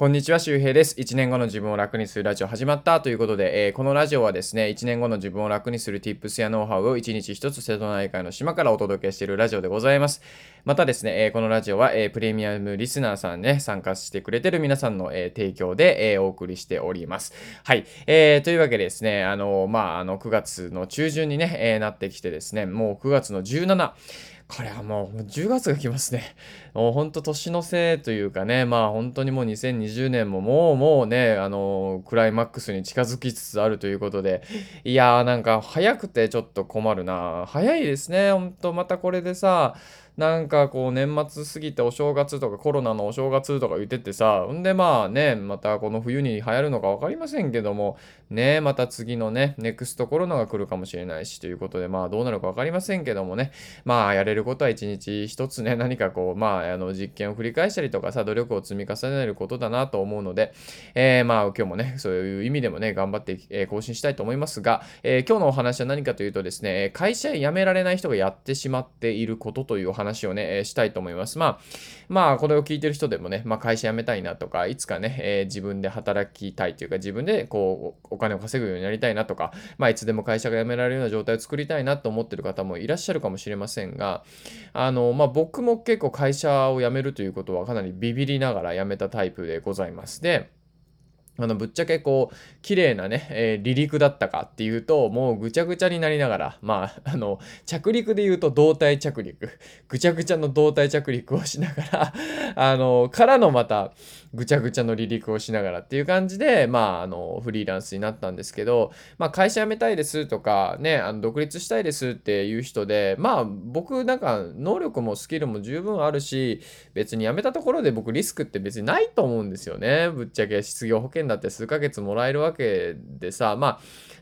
こんにちは、周平です。1年後の自分を楽にするラジオ始まったということで、えー、このラジオはですね、1年後の自分を楽にする Tips やノウハウを1日1つ瀬戸内海の島からお届けしているラジオでございます。またですね、えー、このラジオは、えー、プレミアムリスナーさんね、参加してくれてる皆さんの、え提供で、えお送りしております。はい。え、というわけでですね、あの、まあ、あの、9月の中旬にね、えなってきてですね、もう9月の17、これはもう10月が来ますね。もうほんと年のせいというかね、まあ本当にもう2020年ももうもうね、あの、クライマックスに近づきつつあるということで、いやーなんか早くてちょっと困るな。早いですね、ほんとまたこれでさ、なんかこう年末過ぎてお正月とかコロナのお正月とか言っててさ、んでまあね、またこの冬に流行るのか分かりませんけども、ね、また次のね、ネクストコロナが来るかもしれないしということで、まあどうなるか分かりませんけどもね、まあやれることは一日一つね、何かこう、まああの実験を繰り返したりとかさ、努力を積み重ねることだなと思うので、えー、まあ今日もね、そういう意味でもね、頑張って、え、更新したいと思いますが、えー、今日のお話は何かというとですね、会社辞められない人がやってしまっていることというお話をね、したいと思います。まあ、まあ、これを聞いてる人でもね、まあ会社辞めたいなとか、いつかね、え自分で働きたいというか、自分でこう、金を稼ぐようになりたいなとか、まあいつでも会社が辞められるような状態を作りたいなと思ってる方もいらっしゃるかもしれませんが、あの、まあ僕も結構会社を辞めるということはかなりビビりながら辞めたタイプでございます。で、あの、ぶっちゃけこう、綺麗なね、えー、離陸だったかっていうと、もうぐちゃぐちゃになりながら、まあ、あの、着陸で言うと胴体着陸、ぐちゃぐちゃの胴体着陸をしながら、あの、からのまた、ぐちゃぐちゃの離陸をしながらっていう感じで、まあ、あの、フリーランスになったんですけど、まあ、会社辞めたいですとか、ね、あの、独立したいですっていう人で、まあ、僕なんか、能力もスキルも十分あるし、別に辞めたところで僕リスクって別にないと思うんですよね。ぶっちゃけ失業保険だって数ヶ月もらえるわけでさ、まあ、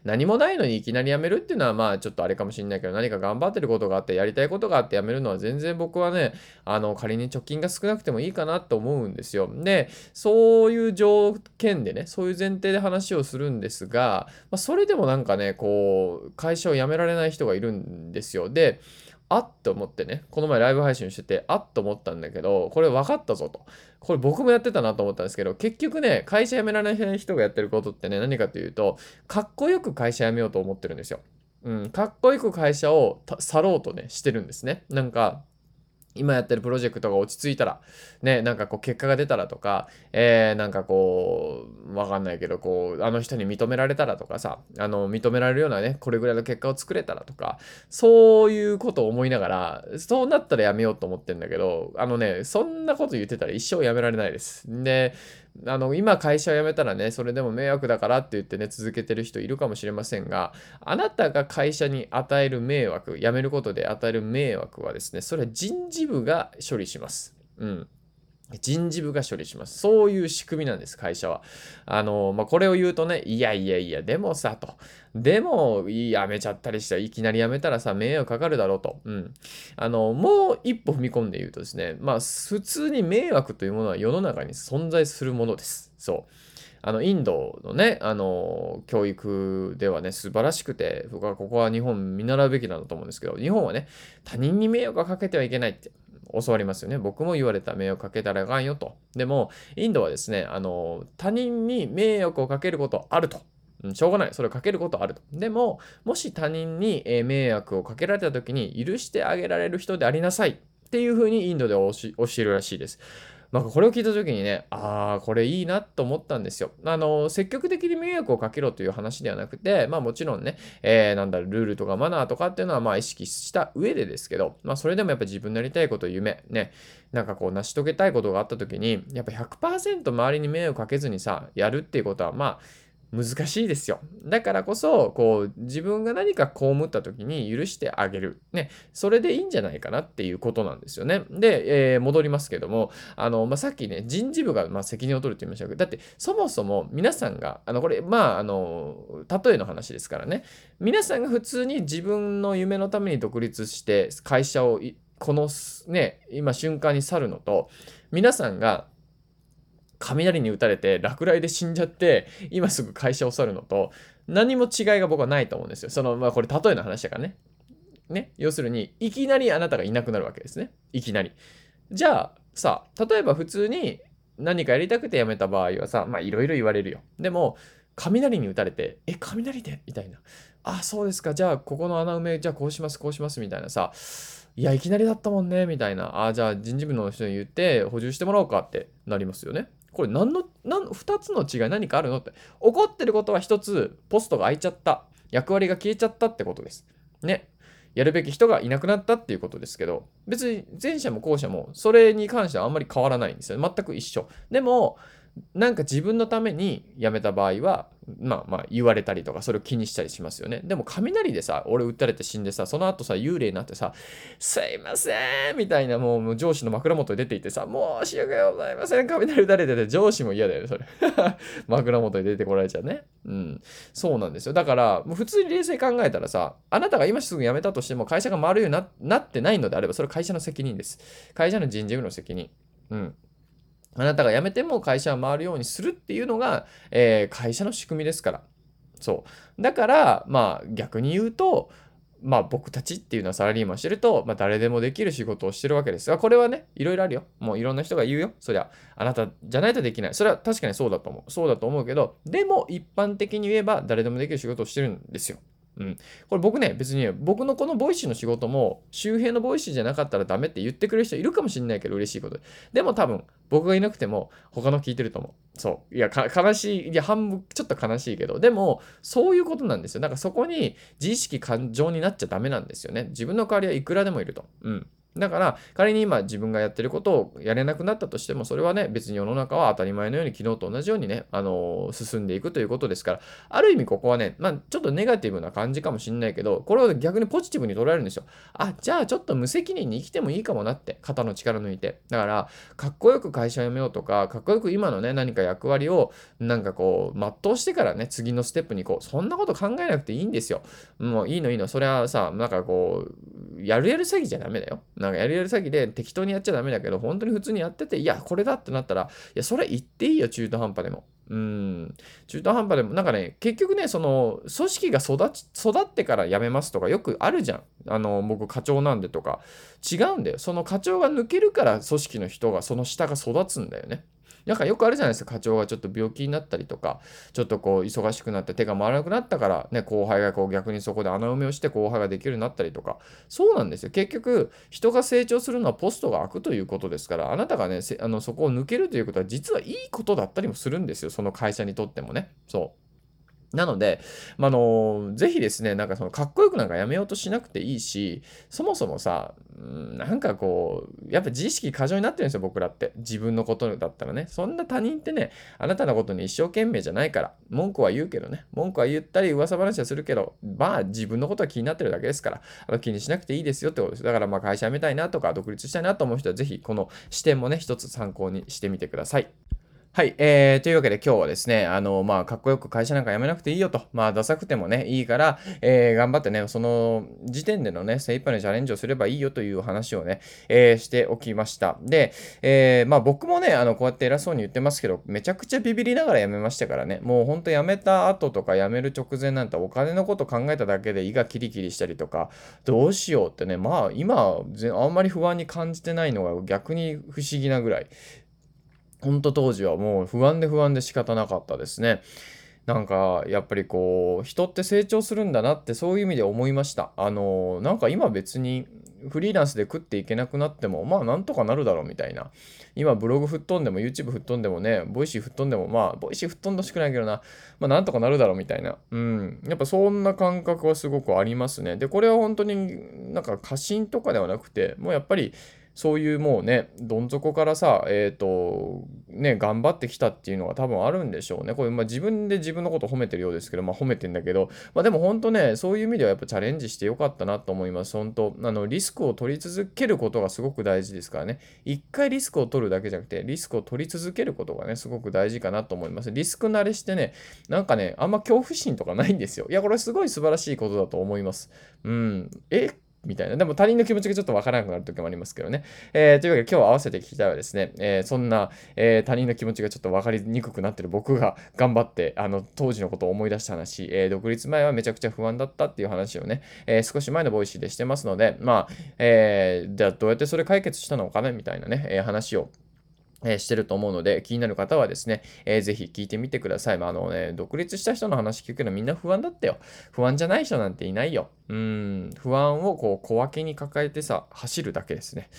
何もないのにいきなり辞めるっていうのはまあちょっとあれかもしんないけど何か頑張ってることがあってやりたいことがあって辞めるのは全然僕はねあの仮に貯金が少なくてもいいかなと思うんですよ。でそういう条件でねそういう前提で話をするんですが、まあ、それでもなんかねこう会社を辞められない人がいるんですよ。であっと思ってね、この前ライブ配信してて、あっと思ったんだけど、これ分かったぞと。これ僕もやってたなと思ったんですけど、結局ね、会社辞められない人がやってることってね、何かというと、かっこよく会社辞めようと思ってるんですよ。うん、かっこよく会社を去ろうとね、してるんですね。なんか、今やってるプロジェクトが落ち着いたら、ね、なんかこう結果が出たらとか、えー、なんかこう、わかんないけど、こう、あの人に認められたらとかさ、あの、認められるようなね、これぐらいの結果を作れたらとか、そういうことを思いながら、そうなったらやめようと思ってんだけど、あのね、そんなこと言ってたら一生やめられないです。で、あの、今会社を辞めたらね、それでも迷惑だからって言ってね、続けてる人いるかもしれませんが、あなたが会社に与える迷惑、辞めることで与える迷惑はですね、それは人事部が処理します。うん。人事部が処理します。そういう仕組みなんです、会社は。あの、まあ、これを言うとね、いやいやいや、でもさ、と。でも、辞めちゃったりしたらいきなり辞めたらさ、迷惑かかるだろうと。うん。あの、もう一歩踏み込んで言うとですね、まあ、普通に迷惑というものは世の中に存在するものです。そう。あの、インドのね、あの、教育ではね、素晴らしくて、僕はここは日本見習うべきなんだと思うんですけど、日本はね、他人に迷惑をかけてはいけないって。教わりますよね。僕も言われた迷惑かけたらあかんよと。でも、インドはですね、あの、他人に迷惑をかけることあると。うん、しょうがない。それをかけることあると。でも、もし他人に、迷惑をかけられた時に許してあげられる人でありなさいっていうふうにインドで教えるらしいです。なんかこれを聞いた時にね、ああ、これいいなと思ったんですよ。あの、積極的に迷惑をかけろという話ではなくて、まあもちろんね、えー、なんだろう、ルールとかマナーとかっていうのはまあ意識した上でですけど、まあそれでもやっぱ自分のやりたいこと、夢、ね、なんかこう成し遂げたいことがあった時に、やっぱ100%周りに迷惑かけずにさ、やるっていうことはまあ、難しいですよ。だからこそ、こう、自分が何か被った時に許してあげる。ね。それでいいんじゃないかなっていうことなんですよね。で、えー、戻りますけども、あの、まあ、さっきね、人事部が、ま責任を取るって言いましたけど、だって、そもそも皆さんが、あの、これ、まあ、あの、例えの話ですからね。皆さんが普通に自分の夢のために独立して、会社を、このね、今瞬間に去るのと、皆さんが、雷に打たれて落雷で死んじゃって今すぐ会社を去るのと何も違いが僕はないと思うんですよ。そのまあこれ例えの話だからね。ね。要するにいきなりあなたがいなくなるわけですね。いきなり。じゃあさ例えば普通に何かやりたくて辞めた場合はさ、まあいろいろ言われるよ。でも、雷に打たれて、え、雷で？みたいな。あ、そうですか。じゃあ、ここの穴埋め、じゃあこうします、こうします、みたいなさ。いや、いきなりだったもんね、みたいな。あ、じゃあ人事部の人に言って補充してもらおうかってなりますよね。これ何の、何、二つの違い何かあるのって。怒ってることは一つ、ポストが空いちゃった。役割が消えちゃったってことです。ね。やるべき人がいなくなったっていうことですけど、別に前者も後者もそれに関してはあんまり変わらないんですよ。全く一緒。でも、なんか自分のために辞めた場合は、まあまあ言われたりとか、それを気にしたりしますよね。でも雷でさ、俺撃たれて死んでさ、その後さ、幽霊になってさ、すいませんみたいなもう上司の枕元に出ていてさ、申し訳ございません雷撃たれてて、上司も嫌だよね、それ。枕元に出てこられちゃうね。うん。そうなんですよ。だから、もう普通に冷静に考えたらさ、あなたが今すぐ辞めたとしても会社が回るようにななってないのであれば、それは会社の責任です。会社の人事部の責任。うん。あなたが辞めても会社は回るようにするっていうのが、えー、会社の仕組みですから。そう。だから、まあ逆に言うと、まあ僕たちっていうのはサラリーマンしてると、まあ誰でもできる仕事をしてるわけですが、これはね、いろいろあるよ。もういろんな人が言うよ。そりゃ、あなたじゃないとできない。それは確かにそうだと思う。そうだと思うけど、でも一般的に言えば誰でもできる仕事をしてるんですよ。うん。これ僕ね、別に僕のこのボイシーの仕事も周辺のボイシーじゃなかったらダメって言ってくれる人いるかもしれないけど嬉しいことで。でも多分僕がいなくても他の聞いてると思う。そう。いや、悲しい。いや、半分、ちょっと悲しいけど、でもそういうことなんですよ。なんかそこに自意識過剰になっちゃダメなんですよね。自分の代わりはいくらでもいると。うん。だから、仮に今自分がやってることをやれなくなったとしても、それはね、別に世の中は当たり前のように昨日と同じようにね、あのー、進んでいくということですから、ある意味ここはね、まあ、ちょっとネガティブな感じかもしんないけど、これを逆にポジティブに捉えるんですよ。あ、じゃあちょっと無責任に生きてもいいかもなって、肩の力抜いて。だから、かっこよく会社辞めようとか、かっこよく今のね、何か役割を、なんかこう、全うしてからね、次のステップに行こう。そんなこと考えなくていいんですよ。もういいのいいの。それはさ、なんかこう、やるやる詐欺じゃダメだよ。ななんかやりやり詐欺で適当にやっちゃダメだけど、本当に普通にやってて、いや、これだってなったら、いや、それ言っていいよ、中途半端でも。うん。中途半端でも、なんかね、結局ね、その、組織が育ち、育ってから辞めますとかよくあるじゃん。あの、僕課長なんでとか。違うんだよ。その課長が抜けるから組織の人が、その下が育つんだよね。なんかよくあるじゃないですか、課長がちょっと病気になったりとか、ちょっとこう忙しくなって手が回らなくなったから、ね、後輩がこう逆にそこで穴埋めをして後輩ができるようになったりとか、そうなんですよ。結局、人が成長するのはポストが空くということですから、あなたがね、あのそこを抜けるということは実はいいことだったりもするんですよ、その会社にとってもね。そう。なので、まあの、ぜひですね、なんかそのかっこよくなんかやめようとしなくていいし、そもそもさ、なんかこう、やっぱ自意識過剰になってるんですよ、僕らって。自分のことだったらね。そんな他人ってね、あなたのことに一生懸命じゃないから、文句は言うけどね。文句は言ったり噂話はするけど、まあ自分のことは気になってるだけですから、あの気にしなくていいですよってことです。だからまあ会社辞めたいなとか、独立したいなと思う人は、ぜひこの視点もね、一つ参考にしてみてください。はい、えー、というわけで今日はですね、あの、まあ、かっこよく会社なんか辞めなくていいよと、まあ、ダサくてもね、いいから、えー、頑張ってね、その時点でのね、精一杯のチャレンジをすればいいよという話をね、えー、しておきました。で、えー、まあ、僕もね、あの、こうやって偉そうに言ってますけど、めちゃくちゃビビりながら辞めましたからね、もうほんと辞めた後とか辞める直前なんてお金のこと考えただけで胃がキリキリしたりとか、どうしようってね、まあ、今、あんまり不安に感じてないのが逆に不思議なぐらい、本当当時はもう不安で不安で仕方なかったですね。なんかやっぱりこう人って成長するんだなってそういう意味で思いました。あのなんか今別にフリーランスで食っていけなくなってもまあなんとかなるだろうみたいな。今ブログ吹っ飛んでも YouTube 吹っ飛んでもね、ボイシー吹っ飛んでもまあボイシー吹っ飛んでほしくないけどな、まあなんとかなるだろうみたいな。うん。やっぱそんな感覚はすごくありますね。で、これは本当になんか過信とかではなくて、もうやっぱりそういうもうね、どん底からさ、えっ、ー、と、ね、頑張ってきたっていうのが多分あるんでしょうね。これ、まあ自分で自分のこと褒めてるようですけど、まあ褒めてんだけど、まあでも本当ね、そういう意味ではやっぱチャレンジしてよかったなと思います。本当、あの、リスクを取り続けることがすごく大事ですからね。一回リスクを取るだけじゃなくて、リスクを取り続けることがね、すごく大事かなと思います。リスク慣れしてね、なんかね、あんま恐怖心とかないんですよ。いや、これすごい素晴らしいことだと思います。うん。えみたいな。でも他人の気持ちがちょっとわからなくなる時もありますけどね。えー、というわけで今日合わせて聞きたいはですね、えー、そんな、えー、他人の気持ちがちょっと分かりにくくなってる僕が頑張って、あの、当時のことを思い出した話、え独立前はめちゃくちゃ不安だったっていう話をね、え少し前のボイシーでしてますので、まあ、えじゃあどうやってそれ解決したのかねみたいなね、え話をえしてると思うので、気になる方はですね、えーぜひ聞いてみてください。まあ、あのね、独立した人の話聞くのみんな不安だったよ。不安じゃない人なんていないよ。うん、不安をこう小分けに抱えてさ、走るだけですね。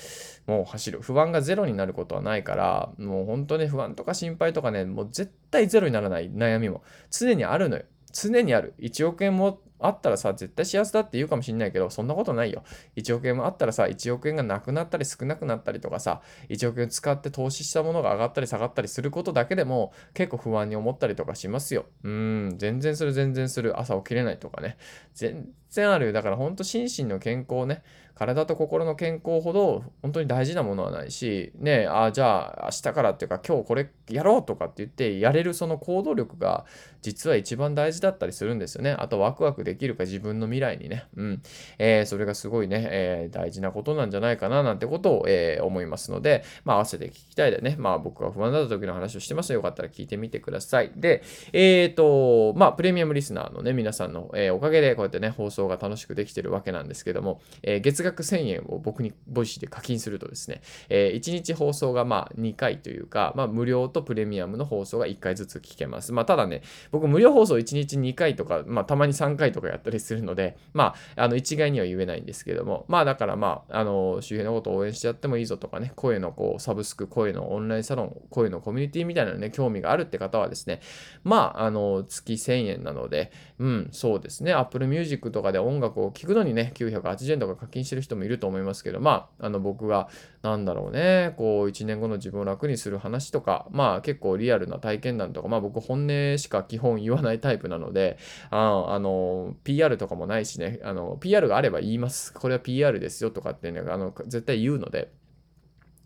もう走る。不安がゼロになることはないから、もう本当ね、不安とか心配とかね、もう絶対ゼロにならない悩みも常にあるのよ。常にある。1億円もあったらさ、絶対幸せだって言うかもしんないけど、そんなことないよ。1億円もあったらさ、1億円がなくなったり少なくなったりとかさ、1億円使って投資したものが上がったり下がったりすることだけでも結構不安に思ったりとかしますよ。うん、全然する全然する。朝起きれないとかね。全然ある。だからほんと心身の健康ね。体と心の健康ほど本当に大事なものはないし、ねああ、じゃあ明日からっていうか今日これやろうとかって言ってやれるその行動力が実は一番大事だったりするんですよね。あとワクワクできるか自分の未来にね。うん。えー、それがすごいね、えー、大事なことなんじゃないかななんてことを、えー、思いますので、まあ合わせて聞きたいでね。まあ僕が不安だった時の話をしてますよかったら聞いてみてください。で、えっ、ー、と、まあプレミアムリスナーのね、皆さんの、えおかげでこうやってね、放送送が楽しくできてるわけなんですけども、え月額1000円を僕にボイシーで課金するとですね、え1日放送がまあ2回というか、まあ無料とプレミアムの放送が1回ずつ聞けます。まあただね、僕無料放送1日2回とか、まあたまに3回とかやったりするので、まあ、あの一概には言えないんですけども、まあだからまあ、あの周辺のことを応援してやってもいいぞとかね、声のこうサブスク、声のオンラインサロン、声のコミュニティみたいなね、興味があるって方はですね、まあ、あの月1000円なので、うん、そうですね、Apple Music とかで音楽を聴くのにね、980円とか課金してる人もいると思いますけど、まあ、あの僕が、なんだろうね、こう1年後の自分を楽にする話とか、まあ結構リアルな体験談とか、まあ僕本音しか基本言わないタイプなので、ああの、PR とかもないしね、あの、PR があれば言います。これは PR ですよとかってね、あの、絶対言うので、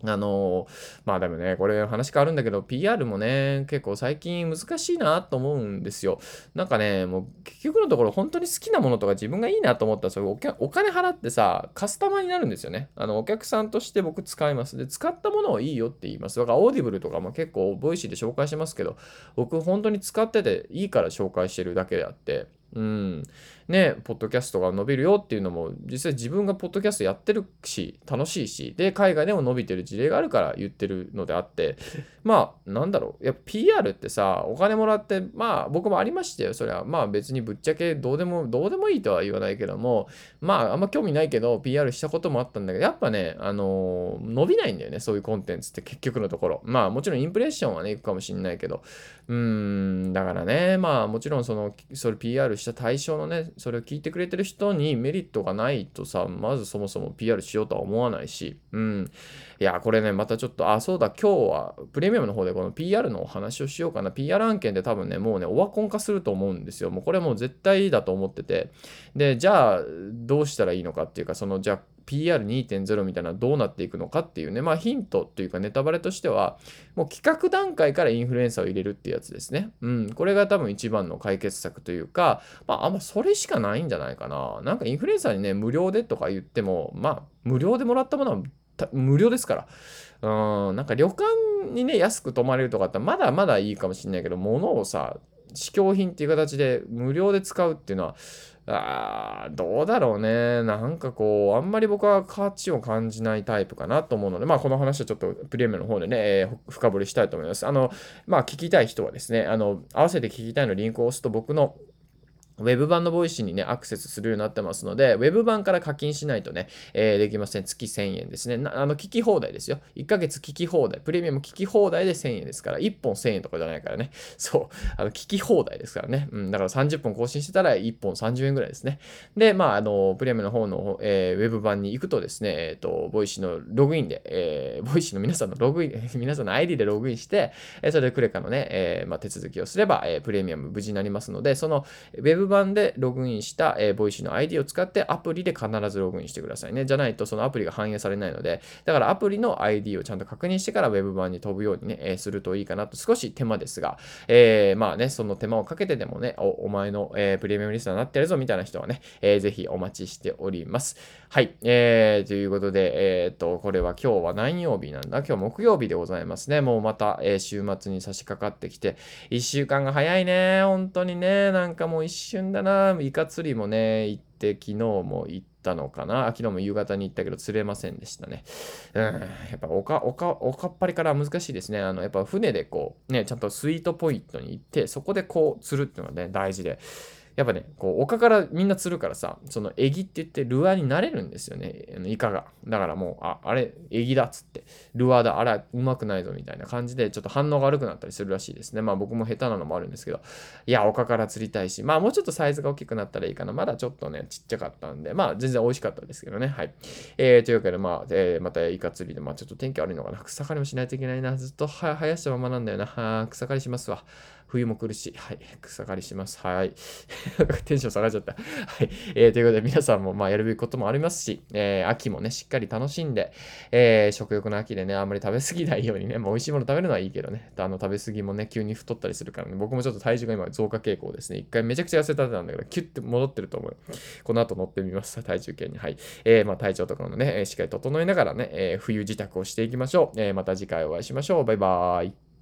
あのまあでもね、これ話変わるんだけど、PR もね、結構最近難しいなと思うんですよ。なんかね、もう結局のところ本当に好きなものとか自分がいいなと思ったら、それお金払ってさ、カスタマーになるんですよね。あの、お客さんとして僕使います。で、使ったものをいいよって言います。だからオーディブルとかも結構ボイシーで紹介してますけど、僕本当に使ってていいから紹介してるだけであって、うん。ね、ポッドキャストが伸びるよっていうのも、実際自分がポッドキャストやってるし、楽しいし、で、海外でも伸びてる事例があるから言ってるのであって、まあ、なんだろう、やっぱ PR ってさ、お金もらって、まあ、僕もありましたよ、それは。まあ、別にぶっちゃけどうでも、どうでもいいとは言わないけども、まあ、あんま興味ないけど、PR したこともあったんだけど、やっぱね、あのー、伸びないんだよね、そういうコンテンツって結局のところ。まあ、もちろんインプレッションはね、いくかもしんないけど、うーん、だからね、まあ、もちろんその、それ PR した対象のね、それを聞いてくれてる人にメリットがないとさ、まずそもそも PR しようとは思わないし、うん。いや、これね、またちょっと、あ、そうだ、今日はプレミアムの方でこの PR のお話をしようかな。PR 案件で多分ね、もうね、オワコン化すると思うんですよ。もうこれもう絶対だと思ってて。で、じゃあ、どうしたらいいのかっていうか、その、じゃあ、PR2.0 みたいなどうなっていくのかっていうね、まあヒントというかネタバレとしては、もう企画段階からインフルエンサーを入れるってやつですね。うん、これが多分一番の解決策というか、まああんまそれしかないんじゃないかな。なんかインフルエンサーにね、無料でとか言っても、まあ無料でもらったものは無料ですから。うん、なんか旅館にね、安く泊まれるとかってまだまだいいかもしれないけど、物をさ、試供品っていう形で無料で使うっていうのは、あどうだろうね。なんかこう、あんまり僕は価値を感じないタイプかなと思うので、まあこの話はちょっとプレミアムの方でね、えー、深掘りしたいと思います。あの、まあ聞きたい人はですね、あの、合わせて聞きたいのリンクを押すと僕のウェブ版のボイシーにね、アクセスするようになってますので、ウェブ版から課金しないとね、えー、できません。月1000円ですね。あの、聞き放題ですよ。1ヶ月聞き放題。プレミアム聞き放題で1000円ですから、1本1000円とかじゃないからね。そう。あの、聞き放題ですからね。うん、だから30本更新してたら1本30円ぐらいですね。で、まあ、あの、プレミアムの方の、えー、ウェブ版に行くとですね、えっ、ー、と、ボイシーのログインで、えー、ボイシーの皆さんのログイン、皆さんの ID でログインして、えそれでクレカのね、えまあ、手続きをすれば、えプレミアム無事になりますので、そのウェブ版でログインした、えー、ボイシーの ID を使ってアプリで必ずログインしてくださいね。じゃないとそのアプリが反映されないので、だからアプリの ID をちゃんと確認してから Web 版に飛ぶようにね、えー、するといいかなと少し手間ですが、えー、まあね、その手間をかけてでもね、おお前の、えー、プレミアムリスナーになってるぞみたいな人はね、えー、ぜひお待ちしております。はい。えー、ということで、えー、っと、これは今日は何曜日なんだ？今日木曜日でございますね。もうまた、えー、週末に差し掛かってきて、1週間が早いね。本当にね。なんかもう一旬だな。イカ釣りもね、行って、昨日も行っ、たのかな。昨日も夕方に行ったけど釣れませんでしたね。うん、やっぱおかおかっぱりから難しいですね。あの、やっぱ船でこう、ね、ちゃんとスイートポイントに行って、そこでこう釣るっていうのはね、大事で。やっぱね、こう、丘からみんな釣るからさ、その、エギって言ってルアーになれるんですよね、イカが。だからもう、あ、あれ、エギだっつって、ルアーだ、あれ、うまくないぞみたいな感じで、ちょっと反応が悪くなったりするらしいですね。まあ僕も下手なのもあるんですけど、いや、丘から釣りたいし、まあもうちょっとサイズが大きくなったらいいかな。まだちょっとね、ちっちゃかったんで、まあ全然美味しかったですけどね。はい。えー、というわけで、まあ、えー、またイカ釣りで、まあちょっと天気悪いのかな。草刈りもしないといけないな。ずっと生やしたままなんだよな。は草刈りしますわ。冬も来るし、はい、草刈りします。はい。テンション下がっちゃった。はい。えー、ということで、皆さんも、まあ、やるべきこともありますし、えー、秋もね、しっかり楽しんで、えー、食欲の秋でね、あんまり食べ過ぎないようにね、まあ、美味しいもの食べるのはいいけどね、あの、食べ過ぎもね、急に太ったりするからね、僕もちょっと体重が今増加傾向ですね。一回めちゃくちゃ痩せたんだけど、キュッて戻ってると思う。この後乗ってみます。体重計に。はい。えー、まあ、体調とかもね、しっかり整えながらね、えー、冬支度をしていきましょう。えー、また次回お会いしましょう。バイバーイ。